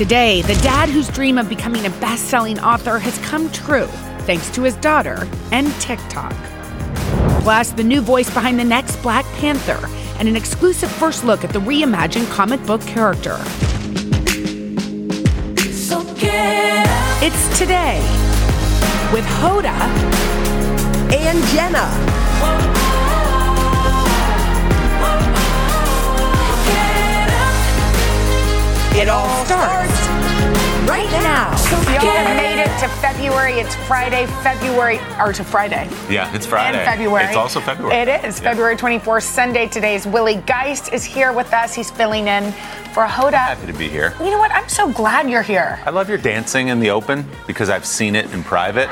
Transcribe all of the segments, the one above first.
Today, the dad whose dream of becoming a best selling author has come true thanks to his daughter and TikTok. Plus, the new voice behind the next Black Panther and an exclusive first look at the reimagined comic book character. It's today with Hoda and Jenna. It all starts right now. Y'all have made it to February. It's Friday, February, or to Friday. Yeah, it's Friday. And February. It's also February. It is. February 24th, Sunday. Today's Willie Geist is here with us. He's filling in for Hoda. Happy to be here. You know what? I'm so glad you're here. I love your dancing in the open because I've seen it in private,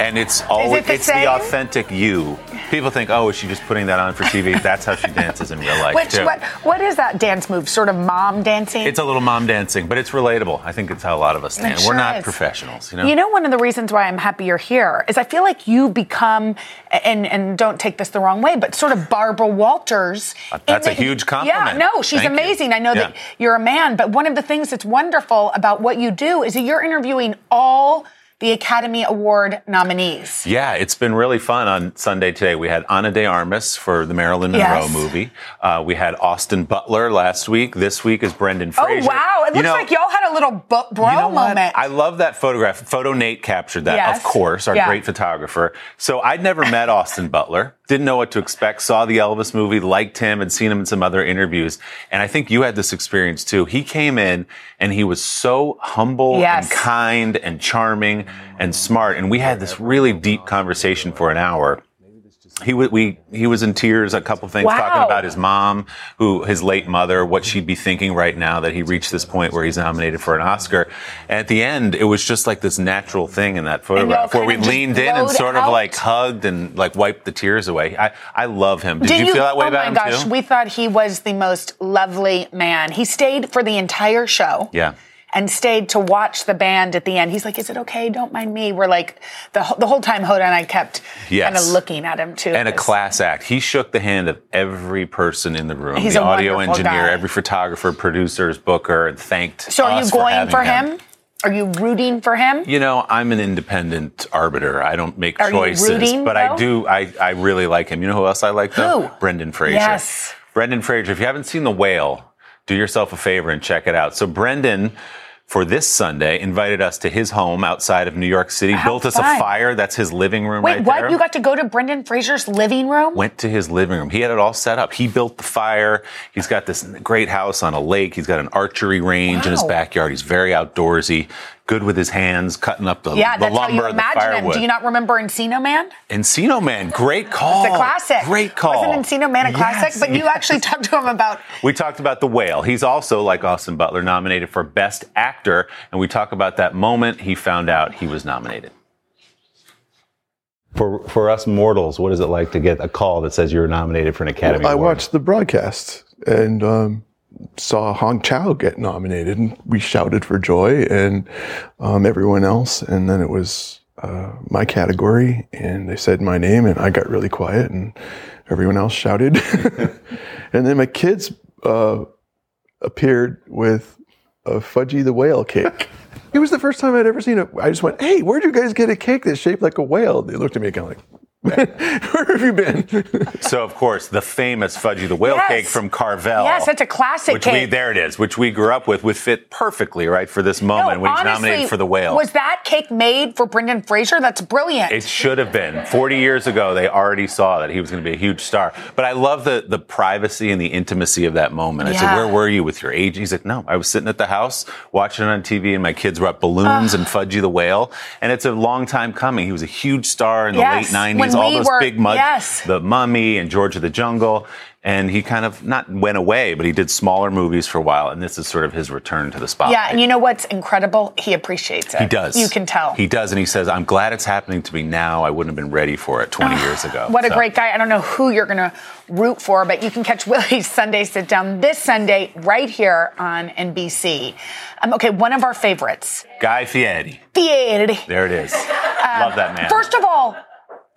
and it's always the it's same? the authentic you. People think, oh, is she just putting that on for TV? That's how she dances in real life Which too. what what is that dance move? Sort of mom dancing? It's a little mom dancing, but it's relatable. I think it's how a lot of us dance. sure We're not is. professionals, you know. You know, one of the reasons why I'm happy you're here is I feel like you become, and and don't take this the wrong way, but sort of Barbara Walters. Uh, that's in a huge compliment. Yeah, no, she's Thank you. amazing. I know that you're a man, but one of the things that's wonderful about what you do is that you're interviewing all the Academy Award nominees. Yeah, it's been really fun on Sunday today. We had Ana de Armas for the Marilyn Monroe Yes. movie. Uh, we had Austin Butler last week. This week is Brendan Fraser. Oh wow! It You looks know- like y'all had a little bro You know moment. I love that photograph. Photo Nate captured that, Yes. of course, our Yeah. great photographer. So I'd never met Austin Butler, didn't know what to expect, saw the Elvis movie, liked him, and seen him in some other interviews. And I think you had this experience too. He came in and he was so humble Yes. and kind and charming and smart. And we had this really deep conversation for an hour. He was we he was in tears. A couple things Wow. talking about his mom, who his late mother, what she'd be thinking right now that he reached this point where he's nominated for an Oscar. And at the end, it was just like this natural thing in that photograph where we leaned in and sort of like hugged and like wiped the tears away. I I love him. Did, you, feel that way oh about my him gosh, too? we thought he was the most lovely man. He stayed for the entire show. yeah. And stayed to watch the band at the end. He's like, "Is it okay? Don't mind me." We're like, the the whole time Hoda and I kept Yes. kind of looking at him too. and a class act. He shook the hand of every person in the room. He's the audio engineer, guy. every photographer, producers, booker, and thanked us. So are you going having for him? Are you rooting for him? You know, I'm an independent arbiter. I don't make Are choices, rooting, but I do. I, I really like him. You know who else I like though? Who? Brendan Fraser. Yes. Brendan Fraser. If you haven't seen The Whale, do yourself a favor and check it out. So Brendan. For this Sunday, invited us to his home outside of New York City. How built us a fire. That's his living room Wait, right what? there You got to go to Brendan Fraser's living room? went to his living room. He had it all set up. He built the fire. He's got this great house on a lake. He's got an archery range in his backyard. He's very outdoorsy, good with his hands, cutting up the, yeah, the that's how lumber you and the imagine him. Do you not remember Encino Man? Encino Man, great call. It's a classic. Great call. Wasn't Encino Man a classic? Yes, but you actually talked to him about We talked about The Whale. He's also, like Austin Butler, nominated for Best Actor. And we talk about that moment he found out he was nominated. For for us mortals, what is it like to get a call that says you're nominated for an Academy Award? I Award? watched the broadcast and um, saw Hong Chau get nominated, and we shouted for joy, and um, everyone else. And then it was uh, my category, and they said my name, and I got really quiet, and everyone else shouted. and then my kids uh, appeared with a Fudgy the Whale cake. It was the first time I'd ever seen it. I just went, "Hey, where'd you guys get a cake that's shaped like a whale?" They looked at me kind of like, "Where have you been?" So, of course, the famous Fudgy the Whale Yes. cake from Carvel. Yes, that's a classic which We, cake. there it is, which we grew up with, would fit perfectly, right, for this moment when he's honestly, nominated for the Whale. Was that cake made for Brendan Fraser? That's brilliant. It should have been. 40 years ago, they already saw that he was going to be a huge star. But I love the, the privacy and the intimacy of that moment. I said, Where were you with your age? He's like, No, I was sitting at the house watching it on TV, and my kids were up balloons and Fudgy the Whale. And it's a long time coming. He was a huge star in the Yes, late 90s, when all we those were- big mugs, yes. The Mummy and George of the Jungle. and he kind of not went away, but he did smaller movies for a while, and this is sort of his return to the spotlight. Yeah, and you know what's incredible? He appreciates it. He does. You can tell. He does, and he says, "I'm glad it's happening to me now. I wouldn't have been ready for it 20 years ago." What a great guy. I don't know who you're going to root for, but you can catch Willie's Sunday Sit Down this Sunday right here on NBC. Um, okay, one of our favorites, Guy Fieri. Fieri. There it is. Love that man. First of all,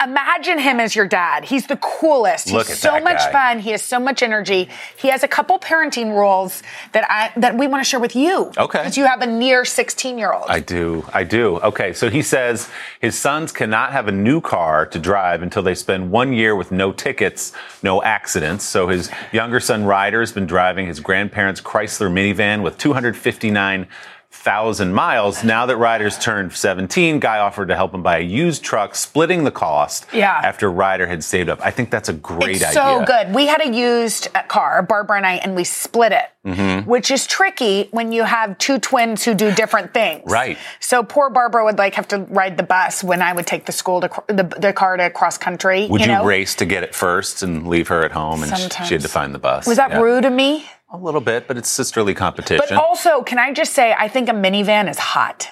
imagine him as your dad. He's the coolest. Look He's so much guy. fun. He has so much energy. He has a couple parenting rules that I that we want to share with you. Okay. Because you have a near 16 year old. I do. I do. Okay, so he says his sons cannot have a new car to drive until they spend one year with no tickets, no accidents. So his younger son Ryder has been driving his grandparents' Chrysler minivan with 259 thousand miles. Now that Ryder's turned 17, Guy offered to help him buy a used truck, splitting the cost. Yeah. After Ryder had saved up, I think that's a great it's idea. so good. We had a used uh, car, Barbara and I, and we split it, Mm-hmm. which is tricky when you have two twins who do different things. Right. So poor Barbara would like have to ride the bus when I would take the school to the, the car to cross country. Would you, know? race to get it first and leave her at home, and Sometimes. she had to find the bus? Was that Yeah. rude of me? A little bit, but it's sisterly competition. But also, can I just say, I think a minivan is hot.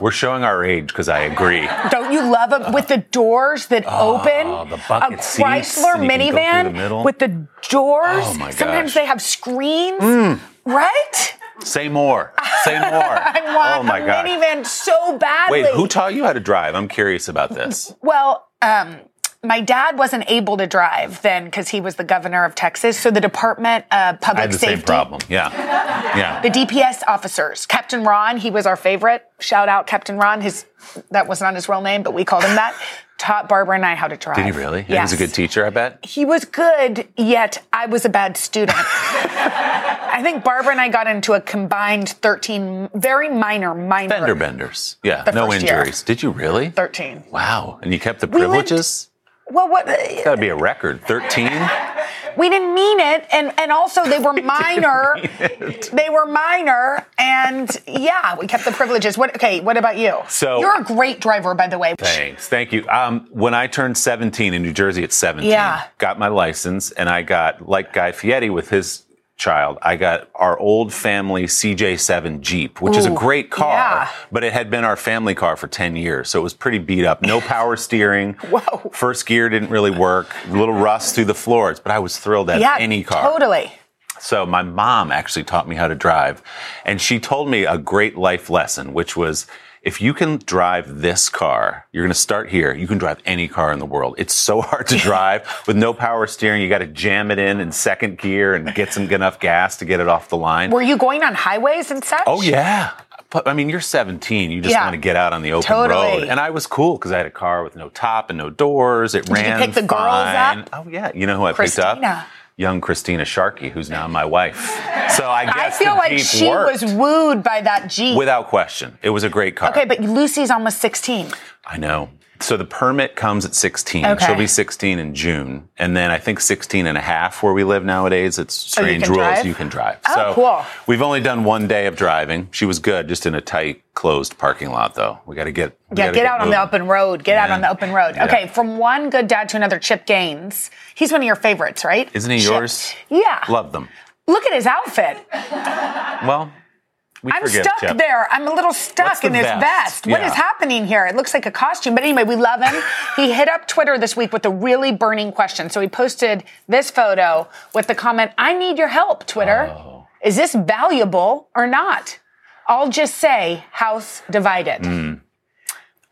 We're showing our age because I agree. Don't you love it with the doors that open? the bucket a seats, Chrysler and you can minivan the middle. with the doors. Oh, my gosh. Sometimes they have screens, right? Say more. Say more. I want oh my a god. minivan so badly. Wait, who taught you how to drive? I'm curious about this. Well, um, my dad wasn't able to drive then because he was the governor of Texas. So the Department of Public I had the Safety, same problem. Yeah. Yeah. the DPS officers, Captain Ron, he was our favorite. Shout out Captain Ron. His that was not his real name, but we called him that. Taught Barbara and I how to drive. Did he really? He was a good teacher, I bet. He was good, yet I was a bad student. I think Barbara and I got into a combined 13, very minor, minor. Fender benders. Yeah. No first year. injuries. Did you really? 13. Wow. And you kept the privileges? Well, what? Gotta be a record. 13? We didn't mean it, and and also they were minor. They were minor, and yeah, we kept the privileges. What? Okay, what about you? So- you're a great driver, by the way. Thanks. Thank you. Um, when I turned 17 in New Jersey at 17, Yeah. got my license, and I got, like Guy Fieri with his child, I got our old family CJ7 Jeep, which is a great car, yeah. but it had been our family car for 10 years. So it was pretty beat up. No power steering. Whoa. First gear didn't really work. A little rust through the floors, but I was thrilled at Yeah, any car. totally. So my mom actually taught me how to drive, and she told me a great life lesson, which was if you can drive this car, you're going to start here. You can drive any car in the world. It's so hard to drive with no power steering. You got to jam it in in second gear and get some enough gas to get it off the line. Were you going on highways and such? Oh yeah. But, I mean, you're 17. You just Yeah. want to get out on the open Totally. road. And I was cool because I had a car with no top and no doors. It you ran pick the girls up? Oh yeah. You know who I picked Christina. up? Young Christina Sharkey, who's now my wife. So I guess I feel like she worked. was wooed by that Jeep. without question. It was a great car. okay, but Lucy's almost 16. I know. So the permit comes at 16. Okay. She'll be 16 in June. And then I think 16 and a half where we live nowadays. It's Oh, you strange rules. drive? You can drive. Oh, so cool. we've only done one day of driving. She was good, just in a tight, closed parking lot though. We got to get Yeah, gotta get out on the open road. Get out on the open road. Yeah. Okay, from one good dad to another, Chip Gaines. He's one of your favorites, right? Isn't he Chip. yours? Yeah. Love them. Look at his outfit. Well, we I'm forgive stuck Chip. there. I'm a little stuck the in this vest? vest. What Yeah. is happening here? It looks like a costume. But anyway, we love him. he hit up Twitter this week with a really burning question. So he posted this photo with the comment, I need your help, Twitter. Oh. Is this valuable or not? I'll just say, house divided. Mm.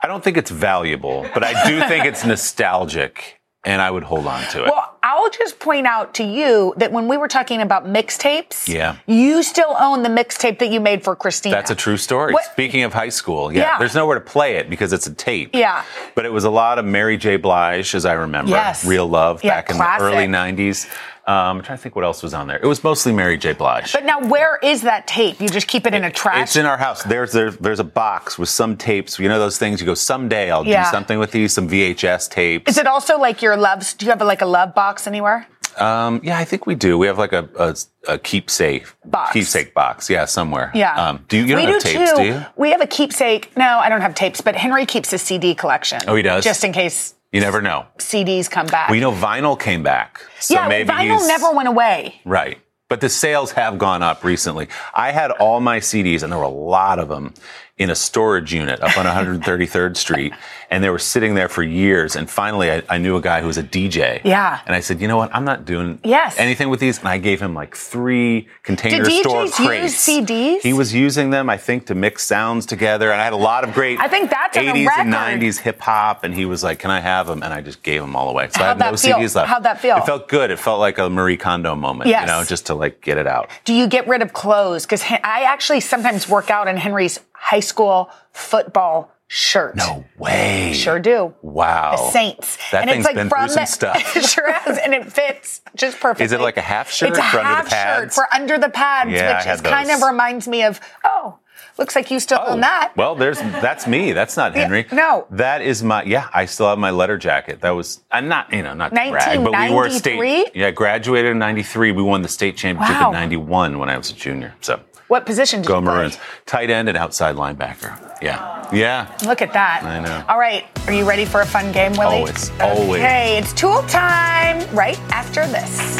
I don't think it's valuable, but I do think it's nostalgic, and I would hold on to it. Well, I'll just point out to you that when we were talking about mixtapes, Yeah. you still own the mixtape that you made for Christina. That's a true story. What- Speaking of high school, yeah, Yeah. there's nowhere to play it because it's a tape. Yeah. But it was a lot of Mary J. Blige, as I remember. Yes. Real Love Yeah, back in the early 90s. Um, I'm trying to think what else was on there. It was mostly Mary J. Blige. But now, where is that tape? You just keep it in a trash. it's in our house. There's, there's there's a box with some tapes. You know those things. You go someday I'll Yeah. do something with these. Some VHS tapes. Is it also like your loves? Do you have like a love box anywhere? Um, yeah, I think we do. We have like a, a, a keepsake Box. keepsake box. Yeah, somewhere. Yeah. Um, do you, you don't we have do tapes? too. Do you? We have a keepsake. No, I don't have tapes, but Henry keeps a CD collection. Oh, he does? Just in case You never know. CDs come back. We know vinyl came back. So yeah, maybe vinyl he's- never went away. Right. But the sales have gone up recently. I had all my CDs, and there were a lot of them in a storage unit up on 133rd Street, and they were sitting there for years. And finally, I, I knew a guy who was a DJ. Yeah. And I said, you know what? I'm not doing Yes. anything with these. And I gave him like three container Did store DJs use crates. CDs? He was using them, I think, to mix sounds together. And I had a lot of great I think that's 80s and 90s hip hop. And he was like, can I have them? And I just gave them all away. So I How'd have no feel? CDs left. How'd that feel? It felt good. It felt like a Marie Kondo moment, Yes. you know, just to like get it out. Do you get rid of clothes? Because I actually sometimes work out in Henry's high school football shirt. No way. Sure do. Wow. The Saints. That and thing's it's like been from through some the, stuff. it sure has, and it fits just perfectly. Is it like a half shirt It's a for under the half shirt pads? for under the pads, Yeah, I which is kind of reminds me of oh, looks like you still own oh, that. Well, there's that's me. That's not Yeah, Henry. no. that is my. Yeah, I still have my letter jacket. That was. I'm not. You know, not brag, but we were state. 1993? Yeah, graduated in '93. We won the state championship Wow. in '91 when I was a junior. So What position did go you play? Maroons. Tight end and outside linebacker. Yeah, yeah. Look at that. I know. All right. Are you ready for a fun game, Willie? Oh, always, always. Okay, it's tool time right after this.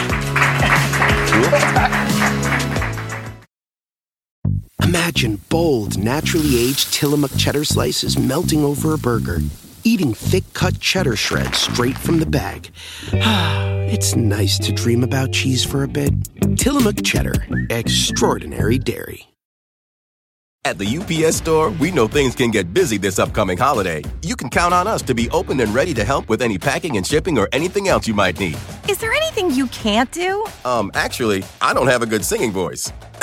Imagine bold, naturally aged Tillamook cheddar slices melting over a burger, eating thick cut cheddar shreds straight from the bag. it's nice to dream about cheese for a bit. Tillamook cheddar, extraordinary dairy. At the UPS store, we know things can get busy this upcoming holiday. You can count on us to be open and ready to help with any packing and shipping or anything else you might need. Is there anything you can't do? Um, actually, I don't have a good singing voice.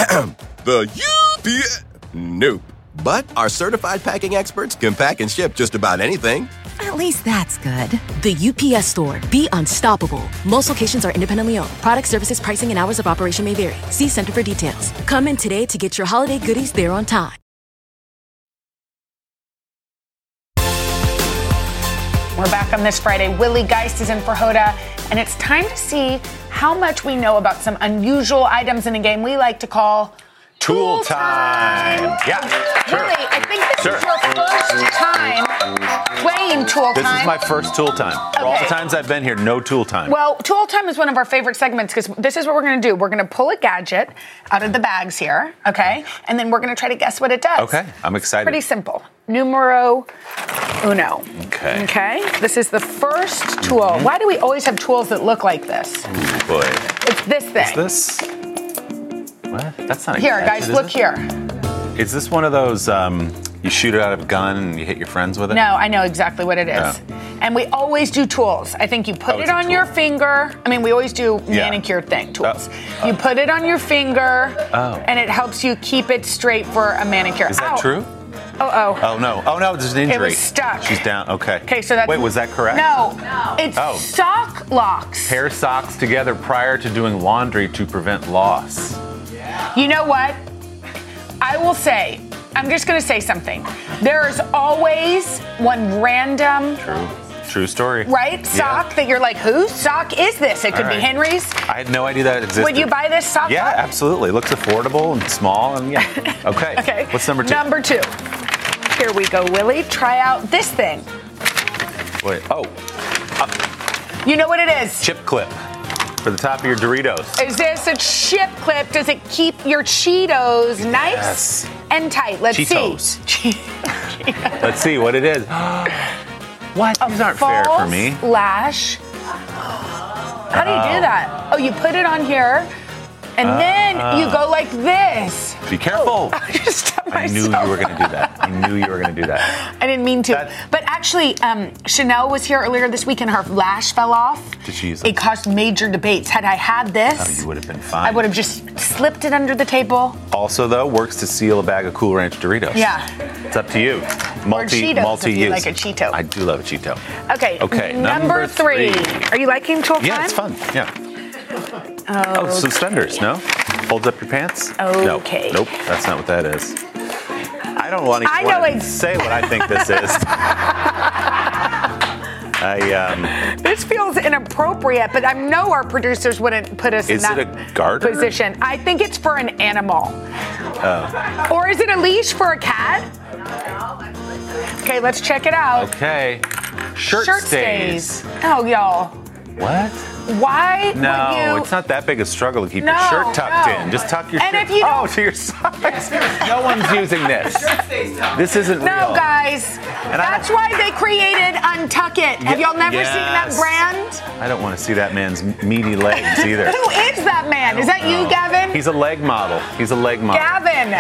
the UPS. Nope. But our certified packing experts can pack and ship just about anything. At least that's good. The UPS store. Be unstoppable. Most locations are independently owned. Product services, pricing, and hours of operation may vary. See Center for details. Come in today to get your holiday goodies there on time. We're back on this Friday. Willie Geist is in for Hoda, and it's time to see how much we know about some unusual items in a game we like to call Tool time. Yeah, sure. Willie, I think this Sure. is your first time playing Tool This Time. is my first tool time. For all the times I've been here, no tool time. Well, Tool Time is one of our favorite segments because this is what we're going to do. We're going to pull a gadget out of the bags here, okay? And then we're going to try to guess what it does. okay, I'm excited. Pretty simple. Numero uno. Okay. Okay? This is the first tool. Mm-hmm. Why do we always have tools that look like this? Boy, It's this thing. is this? What? That's not Here, gadget, guys, look it? here. Is this one of those um, you shoot it out of a gun and you hit your friends with it? No, I know exactly what it is. Oh. And we always do tools. I think you put Oh, it on your finger. I mean, we always do Yeah. manicure thing tools. Oh. You put it on your finger, Oh. and it helps you keep it straight for a manicure. Is that Ow. true? Oh, oh. Oh no! Oh no! There's an injury. It was stuck. She's down. Okay. Okay, so that's. Wait, was that correct? No. It's Oh. sock locks. Pair socks together prior to doing laundry to prevent loss. You know what? I will say, I'm just going to say something. There is always one random, True. True story. right, Yeah. sock that you're like, whose sock is this? It could All be. Henry's. I had no idea that existed. Would you buy this sock? Yeah, absolutely. Looks affordable and small, and yeah. Okay. Okay. What's number two? Number two. Here we go, Willie. Try out this thing. Wait. Oh, uh. You know what it is? chip clip for the top of your Doritos. Is this a chip clip? Does it keep your Cheetos nice Yes. and tight? Let's see. Cheetos. Let's see what it is. what? These aren't fair for me. Lash. How do you do that? Oh, you put it on here, and then you go like this. Be careful. I just I knew you were going to do that. I knew you were going to do that. I didn't mean to. But actually, um, Chanel was here earlier this week and her lash fell off. Did she use It caused major debates. Had I had this, Oh, you would have been fine. I would have just slipped it under the table. Also, though, works to seal a bag of Cool Ranch Doritos. Yeah. It's up to you. Multi, Cheetos, multi-use. like a Cheeto. I do love a Cheeto. Okay. Okay, Number, number three. three. Are you liking tool Yeah, it's fun. Yeah. Oh, suspenders, no? Holds up your pants? Okay. No. Nope, that's not what that is. I don't want to, I know say what I think this is. I, um, This feels inappropriate, but I know our producers wouldn't put us in that a position. I think it's for an animal. oh, Or is it a leash for a cat? Okay, let's check it out. okay. Shirt, stays. Oh, y'all. What? Why No, would you? it's not that big a struggle to keep No, your shirt tucked no. in. Just tuck your And shirt. if you oh, don't- to your sides. no one's using this. This isn't No, real. guys. And I That's why they created Untuck It. Have y'all never seen that brand? I don't want to see that man's meaty legs either. Who is that man? Is that you, Gavin? He's a leg model. He's a leg model. Gavin.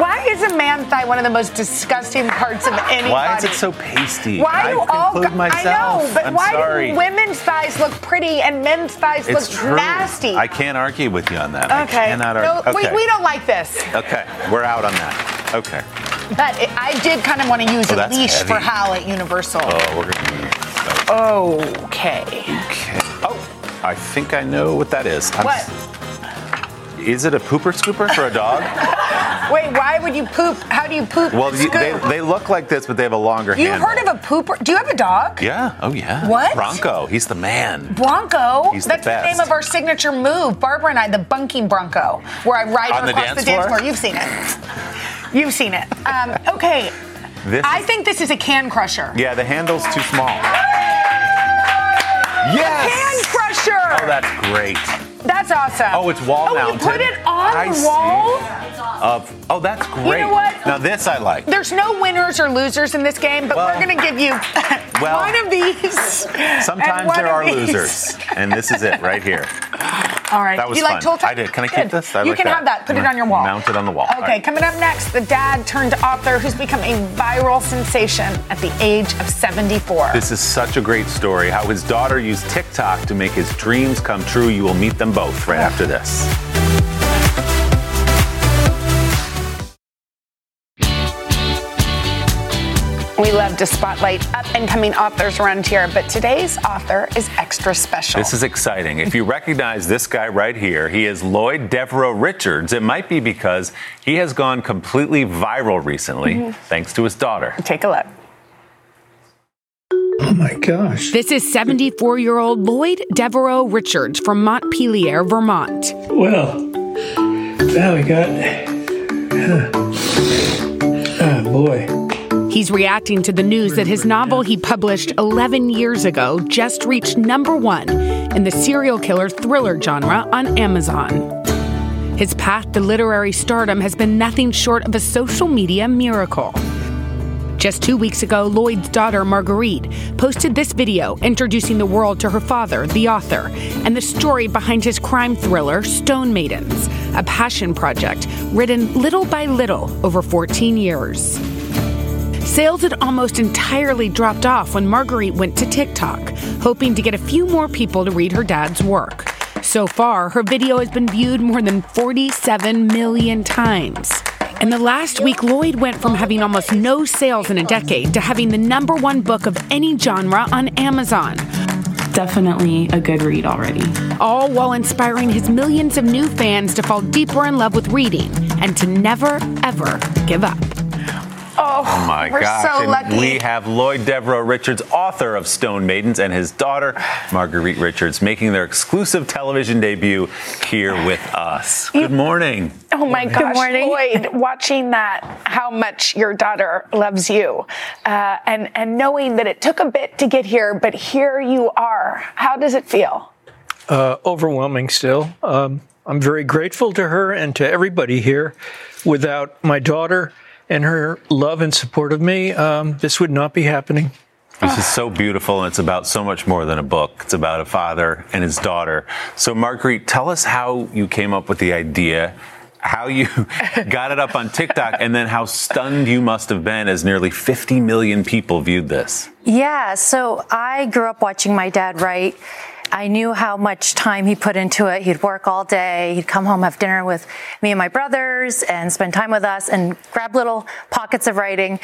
Why is a man thigh one of the most disgusting parts of anybody? Why is it so pasty? Why I do all conclude myself. I know, but I'm why sorry. do women's thighs look pretty and men's thighs It's look true. nasty? I can't argue with you on that. I okay. cannot no, argue. we, okay. we don't like this. Okay, we're out on that. Okay. But it, I did kind of want to use Oh, a leash for. Hal at Universal. Oh, we're gonna. Okay. Okay. Oh, I think I know what that is. I'm What? s- Is it a pooper scooper for a dog? Wait, why would you poop? How do you poop? well, you, they, they look like this, but they have a longer You've handle. heard of a pooper? Do you have a dog? Yeah. Oh, yeah. What? Bronco. He's the man. Bronco. He's the That's the, best. name of our signature move. Barbara and I, the bunking Bronco, where I ride On her the across dance the dance floor? floor. You've seen it. You've seen it. Um, okay. This. I think this is a can crusher. yeah, the handle's too small. Yes. Can crusher. Oh, that's great. That's awesome. Oh, it's wall oh, mounted. you put it on I the wall? Of oh, that's great. You know what? Now this I like. There's no winners or losers in this game, but Well- we're going to give you Well, one of these. Sometimes there are these. losers, and this is it right here. All right. That was you fun. like Toltec? I did. Can I Good. keep this? I you like can that. have that. Put it on your wall. Mount it on the wall. Okay, right. coming up next, the dad turned author who's become a viral sensation at the age of 74. This is such a great story. How his daughter used TikTok to make his dreams come true. You will meet them both right after this. We love to spotlight up and coming authors around here, but today's author is extra special. This is exciting. If you recognize this guy right here, he is Lloyd Devereux Richards. It might be because he has gone completely viral recently, Mhm. thanks to his daughter. Take a look. Oh my gosh. This is 74 year old Lloyd Devereux Richards from Montpelier, Vermont. Well, now we got. Oh boy. He's reacting to the news that his novel he published 11 years ago just reached number one in the serial killer thriller genre on Amazon. His path to literary stardom has been nothing short of a social media miracle. Just two weeks ago, Lloyd's daughter, Marguerite, posted this video introducing the world to her father, the author, and the story behind his crime thriller, Stone Maidens, a passion project written little by little over 14 years. Sales had almost entirely dropped off when Marguerite went to TikTok, hoping to get a few more people to read her dad's work. So far, her video has been viewed more than 47 million times. In the last week, Lloyd went from having almost no sales in a decade to having the number one book of any genre on Amazon. Definitely a good read already. All while inspiring his millions of new fans to fall deeper in love with reading and to never, ever give up. Oh, my we're gosh. so and lucky. we have Lloyd Devereux Richards, author of Stone Maidens, and his daughter, Marguerite Richards, making their exclusive television debut here with us. Good morning. Oh my gosh, Good morning. Lloyd, watching that, how much your daughter loves you, uh, and and knowing that it took a bit to get here, but here you are. How does it feel? Uh, overwhelming still. Um, I'm very grateful to her and to everybody here. Without my daughter and her love and support of me, um, this would not be happening. This is so beautiful, and it's about so much more than a book. It's about a father and his daughter. So, Marguerite, tell us how you came up with the idea, how you got it up on TikTok, and then how stunned you must have been as nearly 50 million people viewed this. Yeah, so I grew up watching my dad write. I knew how much time he put into it. He'd work all day. He'd come home, have dinner with me and my brothers, and spend time with us and grab little pockets of writing.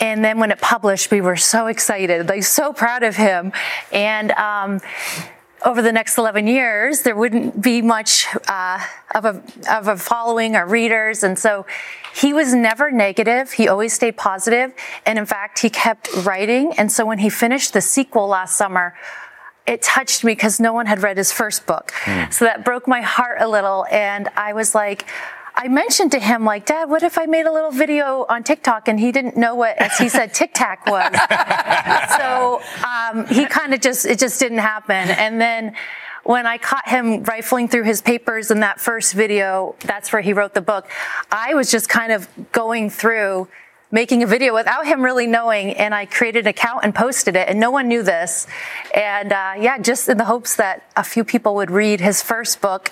And then when it published, we were so excited, like so proud of him. And um, over the next 11 years, there wouldn't be much uh, of, a, of a following or readers. And so he was never negative. He always stayed positive. And in fact, he kept writing. And so when he finished the sequel last summer, it touched me because no one had read his first book. So that broke my heart a little. And I was like, I mentioned to him, like, Dad, what if I made a little video on TikTok? And he didn't know what, as he said, TikTok was. so um, he kind of just, it just didn't happen. And then when I caught him rifling through his papers in that first video, that's where he wrote the book. I was just kind of going through making a video without him really knowing and i created an account and posted it and no one knew this and uh, yeah just in the hopes that a few people would read his first book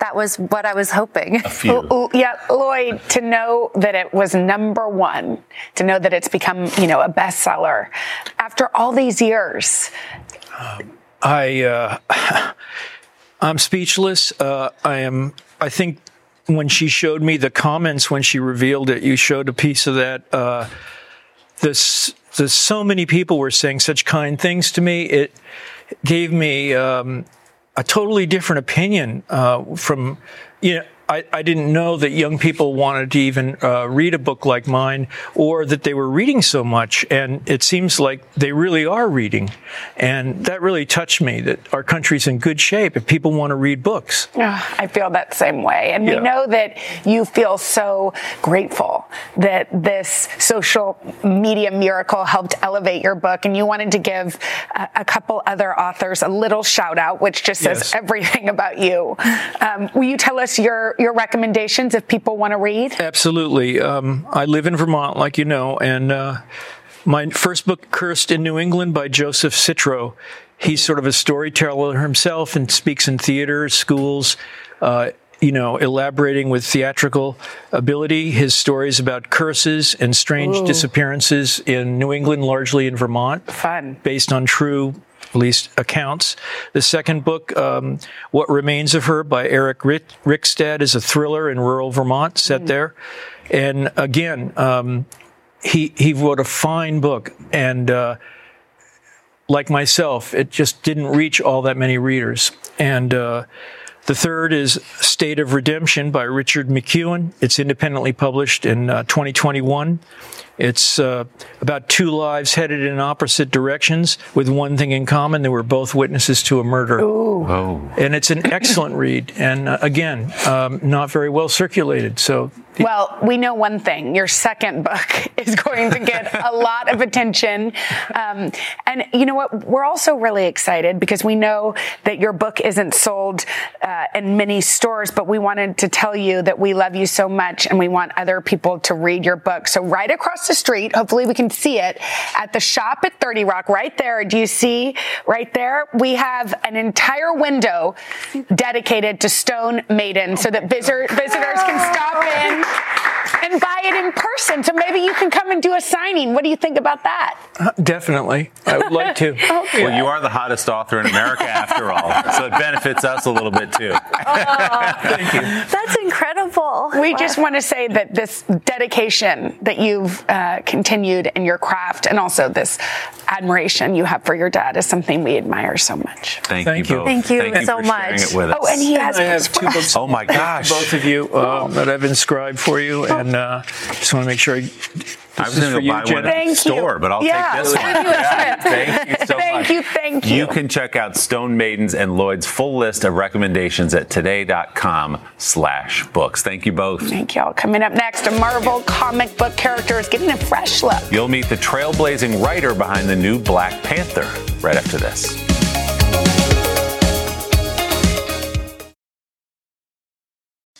that was what i was hoping A few. yeah, Lloyd, to know that it was number one, to know that it's become, you know, a bestseller after all these years. I uh, I'm speechless. Uh, I am. I think when she showed me the comments when she revealed it, you showed a piece of that. Uh, this, this so many people were saying such kind things to me. It gave me um, a totally different opinion uh, from you know. I, I didn't know that young people wanted to even uh, read a book like mine or that they were reading so much. And it seems like they really are reading. And that really touched me that our country's in good shape if people want to read books. Ah, I feel that same way. And Yeah. we know that you feel so grateful that this social media miracle helped elevate your book. And you wanted to give a, a couple other authors a little shout out, which just says Yes. everything about you. Um, will you tell us your, your recommendations if people want to read? Absolutely. Um, I live in Vermont, like you know, and uh, my first book, Cursed in New England by Joseph Citro, he's sort of a storyteller himself and speaks in theaters, schools, uh, you know, elaborating with theatrical ability. His stories about curses and strange Ooh. disappearances in New England, largely in Vermont. Fun. Based on true least accounts. The second book, um, What Remains of Her by Eric Rick- Rickstad, is a thriller in rural Vermont set there. And again, um, he, he wrote a fine book. And, uh, like myself, it just didn't reach all that many readers. And uh, the third is State of Redemption by Richard McEwen. It's independently published in uh, 2021. It's uh, about two lives headed in opposite directions with one thing in common. They were both witnesses to a murder. Oh. And it's an excellent read. And uh, again, um, not very well circulated. So Well, we know one thing. Your second book is going to get a lot of attention. Um, and you know what? We're also really excited because we know that your book isn't sold uh, in many stores, but we wanted to tell you that we love you so much and we want other people to read your book. So right across the street, hopefully we can see it at the shop at 30 Rock right there. Do you see right there? We have an entire window dedicated to Stone Maiden so that oh visitor, visitors can stop in and buy it in person. So maybe you can come and do a signing. What do you think about that? uh, definitely, I would like to. Well, you are the hottest author in America after all, so it benefits us a little bit too. Thank you. That's incredible. We just want to say that this dedication that you've uh, continued in your craft and also this admiration you have for your dad is something we admire so much. Thank, Thank you you. both. Thank you Thank you so much. it with us. Oh, and he has I have two books. Oh my gosh. Both of you um, that I've inscribed for you, and uh, just want to make sure. I, I was is going for to you, go buy one Jenna. at Thank the you. store, but I'll Yeah. take this one. Save you a Yeah. Thank you so much. Thank much. you, thank you. You can check out Stone Maidens and Lloyd's full list of recommendations at today.com slash books. Thank you both. Thank y'all. Coming up next, a Marvel comic book character is getting a fresh look. You'll meet the trailblazing writer behind the new Black Panther right after this.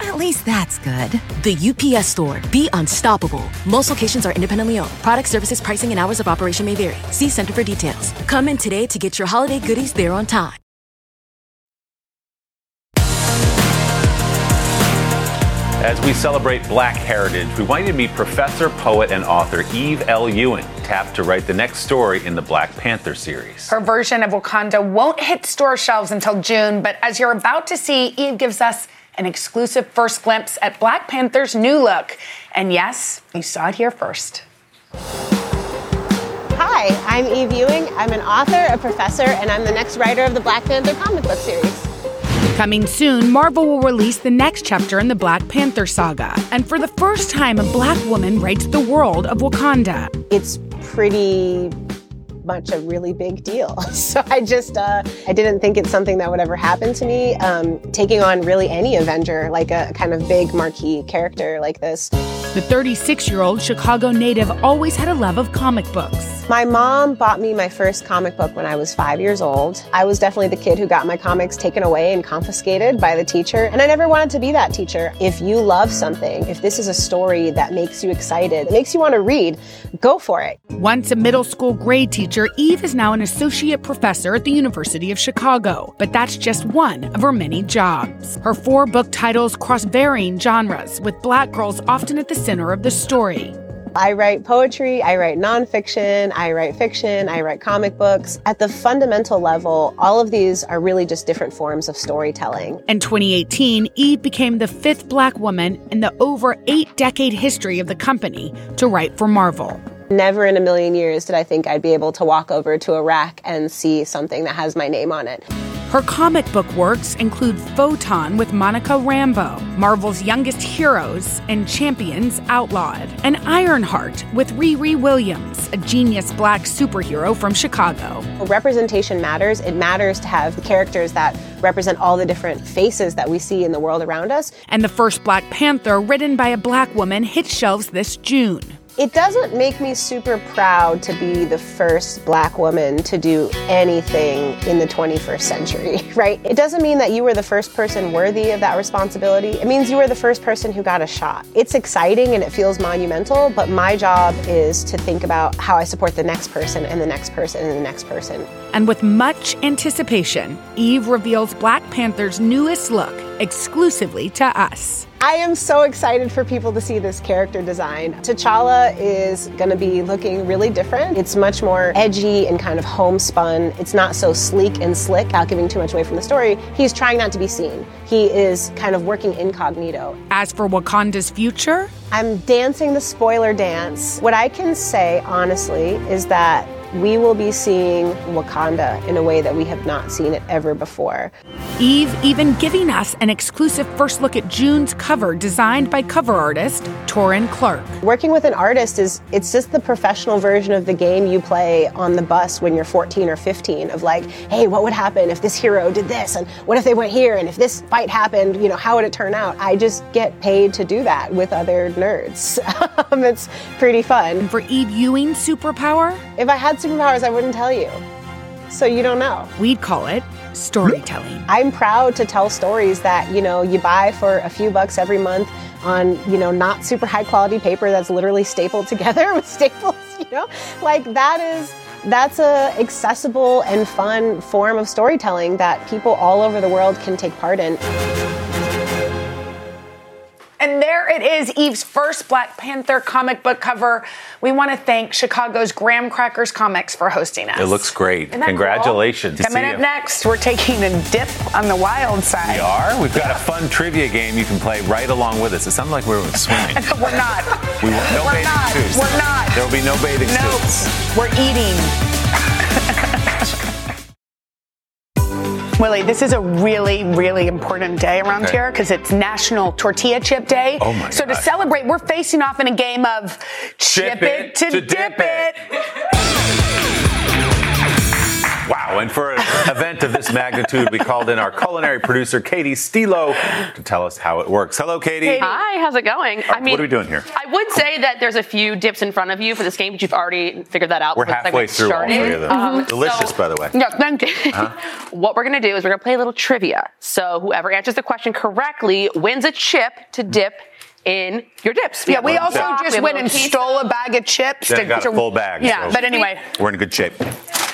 At least that's good. The UPS store. Be unstoppable. Most locations are independently owned. Product services, pricing, and hours of operation may vary. See Center for details. Come in today to get your holiday goodies there on time. As we celebrate Black heritage, we want you to meet professor, poet, and author Eve L. Ewing, tapped to write the next story in the Black Panther series. Her version of Wakanda won't hit store shelves until June, but as you're about to see, Eve gives us an exclusive first glimpse at Black Panther's new look. And yes, you saw it here first. Hi, I'm Eve Ewing. I'm an author, a professor, and I'm the next writer of the Black Panther comic book series. Coming soon, Marvel will release the next chapter in the Black Panther saga. And for the first time, a black woman writes the world of Wakanda. It's pretty much a really big deal. So I just, uh, I didn't think it's something that would ever happen to me. Um, taking on really any Avenger, like a kind of big marquee character like this. The 36 year old Chicago native always had a love of comic books. My mom bought me my first comic book when I was five years old. I was definitely the kid who got my comics taken away and confiscated by the teacher, and I never wanted to be that teacher. If you love something, if this is a story that makes you excited, it makes you want to read, go for it. Once a middle school grade teacher, Eve is now an associate professor at the University of Chicago. But that's just one of her many jobs. Her four book titles cross varying genres, with black girls often at the center of the story. I write poetry, I write nonfiction, I write fiction, I write comic books. At the fundamental level, all of these are really just different forms of storytelling. In 2018, Eve became the fifth black woman in the over eight decade history of the company to write for Marvel. Never in a million years did I think I'd be able to walk over to a rack and see something that has my name on it. Her comic book works include Photon with Monica Rambeau, Marvel's Youngest Heroes and Champions Outlawed, and Ironheart with Riri Williams, a genius black superhero from Chicago. Representation matters. It matters to have characters that represent all the different faces that we see in the world around us. And the first Black Panther, written by a black woman, hits shelves this June. It doesn't make me super proud to be the first black woman to do anything in the 21st century, right? It doesn't mean that you were the first person worthy of that responsibility. It means you were the first person who got a shot. It's exciting and it feels monumental, but my job is to think about how I support the next person and the next person and the next person. And with much anticipation, Eve reveals Black Panther's newest look exclusively to us. I am so excited for people to see this character design. T'Challa is going to be looking really different. It's much more edgy and kind of homespun. It's not so sleek and slick, without giving too much away from the story. He's trying not to be seen. He is kind of working incognito. As for Wakanda's future, I'm dancing the spoiler dance. What I can say, honestly, is that we will be seeing Wakanda in a way that we have not seen it ever before. Eve even giving us an exclusive first look at June's cover designed by cover artist Taurin Clarke. Working with an artist is it's just the professional version of the game you play on the bus when you're 14 or 15 of like, hey, what would happen if this hero did this and what if they went here and if this fight happened, you know, how would it turn out? I just get paid to do that with other nerds. Um, it's pretty fun. For Eve Ewing's superpower? If I had superpowers, I wouldn't tell you. So you don't know. We'd call it storytelling. I'm proud to tell stories that, you know, you buy for a few bucks every month on, you know, not super high quality paper that's literally stapled together with staples, you know? Like that is that's a accessible and fun form of storytelling that people all over the world can take part in. It is, Eve's first Black Panther comic book cover. We want to thank Chicago's Graham Crackers Comics for hosting us. It looks great. Congratulations. Cool? Coming up you. next, we're taking a dip on the wild side. We are. We've got a fun trivia game you can play right along with us. It sounded like we were swimming. we're not. We won't. No we're bathing not. suits. We're not. There will be no bathing nope. suits. We're eating. Willie, this is a really, really important day around Okay. here because it's National Tortilla Chip Day. Oh my So to celebrate, we're facing off in a game of chip, it, to, dip, it. Wow. And for an event of this magnitude, we called in our culinary producer, Katie Stilo, to tell us how it works. Hello, Katie. Hi, how's it going? I mean, what are we doing here? I would say that there's a few dips in front of you for this game, but you've already figured that out. We're halfway segment through all started. three of them. Um, Delicious, so- by the way. Yeah, thank you. Huh? What we're going to do is we're going to play a little trivia. So whoever answers the question correctly wins a chip to dip in your dips. Yeah, we also rock, we just have went and pizza. stole a bag of chips. Then to, I got a full bag. Yeah, so but anyway. We're in good shape.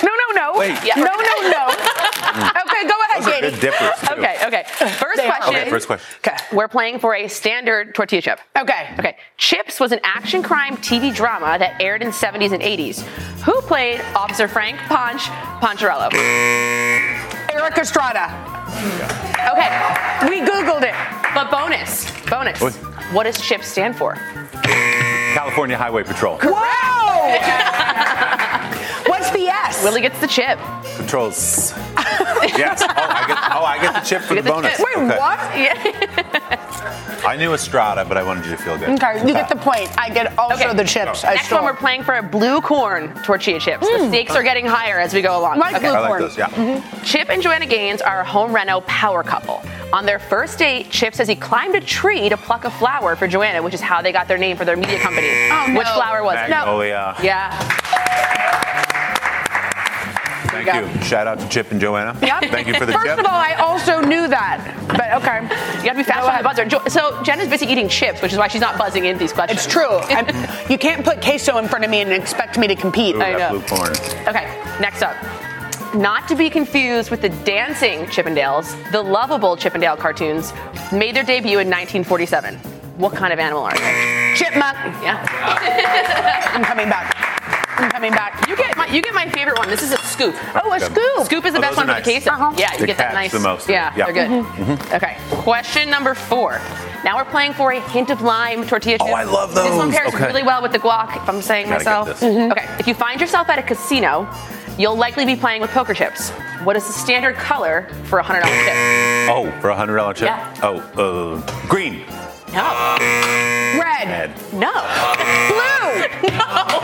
No, no, no. Wait. No, no, no. Mm. okay, go ahead, Those are Katie. good dippers, too. Okay, okay. First They are. question. Okay, first question. Okay, we're playing for a standard tortilla chip. Okay. Okay. Chips was an action crime TV drama that aired in 70s and 80s. Who played Officer Frank Ponch Poncherello? Erik Estrada. Okay. We Googled it. But bonus, bonus. What? What does CHIP stand for? California Highway Patrol. Whoa! What's the Willie gets the chip. Controls. yes. Oh I, get, oh, I get the chip for You the get the bonus. chip. Wait, Okay. what? Yeah. I knew Estrada, but I wanted you to feel good. Okay, you get the point. I get also Okay. the chips. I Next stole. one, we're playing for a blue corn tortilla chips. The mm. stakes are getting higher as we go along. Like Okay. blue I like corn. those, yeah. Mm-hmm. Chip and Joanna Gaines are a home reno power couple. On their first date, Chip says he climbed a tree to pluck a flower for Joanna, which is how they got their name for their media company. Oh, no. Which flower was it? Magnolia. Yeah. Thank you. Shout out to Chip and Joanna. Yep. Thank you for the First chip. of all, I also knew that. But okay. You gotta be fast Go on the buzzer. Jo- So Jenna's busy eating chips, which is why she's not buzzing in these questions. It's true. You can't put queso in front of me and expect me to compete. Ooh, I know. blue corn. Okay, next up. Not to be confused with the dancing Chippendales, the lovable Chip 'n Dale cartoons made their debut in 1947. What kind of animal are they? Chipmunk. Yeah. I'm coming back. I'm coming back. You get my you get my favorite one. This is a scoop. Oh, a scoop. Scoop is the Oh, best one are for the nice. queso. Uh-huh. Yeah, you They get that nice. the most. Yeah, Yeah. they're good. Okay, question number four. Now we're playing for a hint of lime tortilla Oh. I love those. This one pairs Okay. really well with the guac. If I'm saying myself. Mm-hmm. Okay, if you find yourself at a casino, you'll likely be playing with poker chips. What is the standard color for a hundred dollar chip? Oh, for a hundred dollar chip. Yeah. Oh, uh, green. No. Red. Red. No. Blue. No.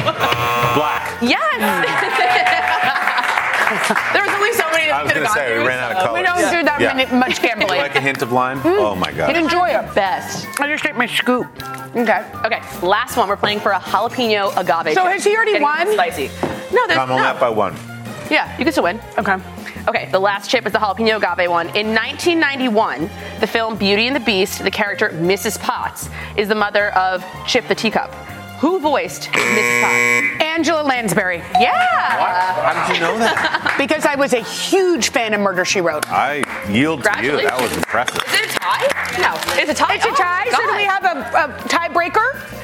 Black. Yes. there was only so many that I was could have gonna say we through, ran out of so- colors. We don't do that Yeah. many, much gambling. like a hint of lime? Hmm. Oh my god. Enjoy it. Best. I just take my scoop. Okay. Okay, last one. We're playing for a jalapeno agave. So chip. has he already Getting won? Spicy. No, there's I'm only no. up by one. Yeah, you can still win. Okay. Okay, the last chip is the jalapeno agave one. In 1991, the film Beauty and the Beast, the character Mrs. Potts is the mother of Chip the teacup. Who voiced Mrs. Potts? Angela Lansbury. Yeah. How did you know that? Because I was a huge fan of Murder She Wrote. I yield to you. That was impressive. Is it a tie? No, it's a tie. It's a Oh, tie. so do we have a, a tiebreaker?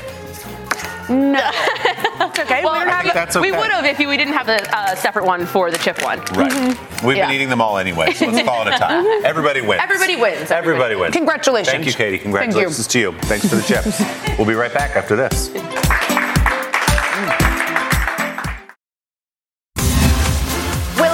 No. It's okay. Well, we don't have think a- that's We would have if we didn't have a uh, separate one for the chip one. Right. We've Yeah. been eating them all anyway, so let's call it a tie. Everybody wins. Everybody wins. Everybody wins. Congratulations. Thank you, Katie. Thank Congratulations to you. Thanks for the chips. we'll be right back after this.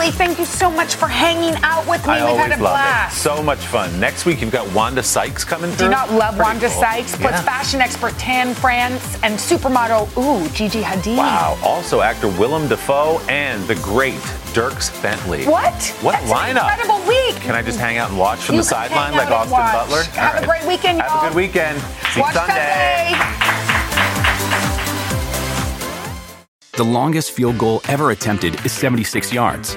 Willie, thank you so much for hanging out with me. I We've always had a love it. blast. So much fun. Next week, you've got Wanda Sykes coming through. Do you not love Pretty Wanda cool. Sykes? Puts Yeah. fashion expert Tan France and supermodel, ooh, Gigi Hadid. Wow. Also, actor Willem Dafoe and the great Dierks Bentley. What? What That's lineup? An incredible week. Can I just hang out and watch from You the sideline like Austin watch. Butler? Have All a great weekend, Have y'all. a good weekend. See you Watch Sunday. Sunday. The longest field goal ever attempted is 76 yards.